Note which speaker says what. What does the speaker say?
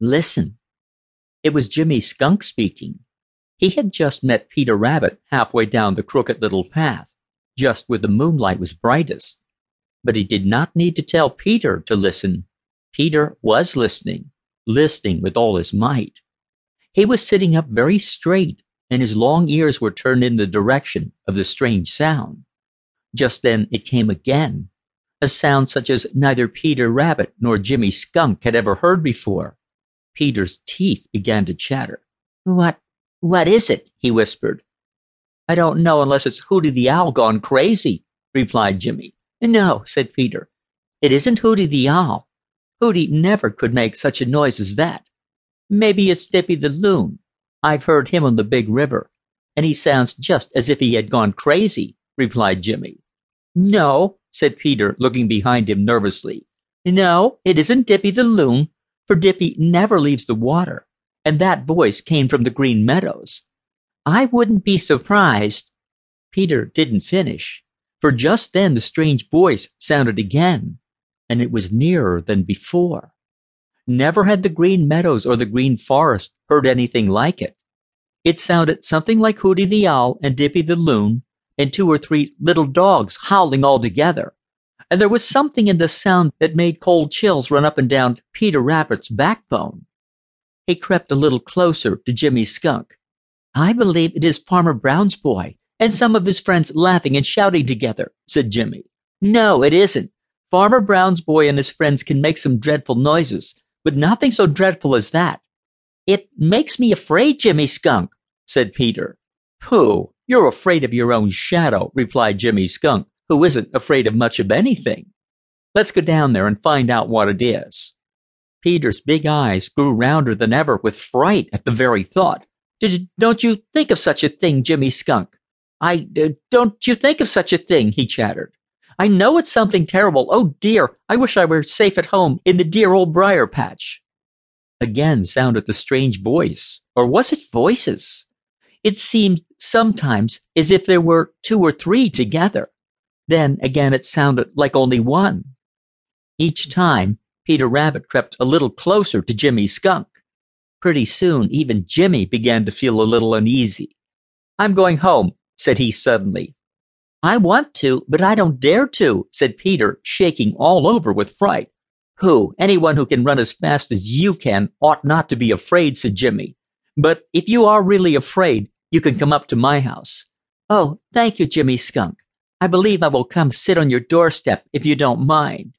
Speaker 1: Listen. It was Jimmy Skunk speaking. He had just met Peter Rabbit halfway down the crooked little path, just where the moonlight was brightest. But he did not need to tell Peter to listen. Peter was listening, listening with all his might. He was sitting up very straight, and his long ears were turned in the direction of the strange sound. Just then it came again, a sound such as neither Peter Rabbit nor Jimmy Skunk had ever heard before. Peter's teeth began to chatter. What what is it? he whispered. I don't know unless it's Hooty the Owl gone crazy, replied Jimmy. No, said Peter. It isn't Hooty the Owl. Hooty never could make such a noise as that. Maybe it's Dippy the Loon. I've heard him on the Big River, and he sounds just as if he had gone crazy, replied Jimmy. No, said Peter, looking behind him nervously. No, it isn't Dippy the Loon, for Dippy never leaves the water and that voice came from the Green Meadows. I wouldn't be surprised. Peter didn't finish, for just then the strange voice sounded again, and it was nearer than before. Never had the Green Meadows or the Green Forest heard anything like it. It sounded something like Hooty the Owl and Dippy the Loon and two or three little dogs howling all together. And there was something in the sound that made cold chills run up and down Peter Rabbit's backbone. He crept a little closer to Jimmy Skunk. I believe it is Farmer Brown's boy and some of his friends laughing and shouting together, said Jimmy. No, it isn't. Farmer Brown's boy and his friends can make some dreadful noises, but nothing so dreadful as that. It makes me afraid, Jimmy Skunk, said Peter. Pooh, you're afraid of your own shadow, replied Jimmy Skunk, who isn't afraid of much of anything. Let's go down there and find out what it is. Peter's big eyes grew rounder than ever with fright at the very thought. Don't you think of such a thing, Jimmy Skunk? I uh, don't you think of such a thing, he chattered. I know it's something terrible. Oh dear, I wish I were safe at home in the dear old briar patch. Again sounded the strange voice, or was it voices? It seemed sometimes as if there were two or three together. Then again it sounded like only one. Each time Peter Rabbit crept a little closer to Jimmy Skunk. Pretty soon, even Jimmy began to feel a little uneasy. I'm going home, said he suddenly. I want to, but I don't dare to, said Peter, shaking all over with fright. Who, anyone who can run as fast as you can, ought not to be afraid, said Jimmy. But if you are really afraid, you can come up to my house. Oh, thank you, Jimmy Skunk. I believe I will come sit on your doorstep if you don't mind.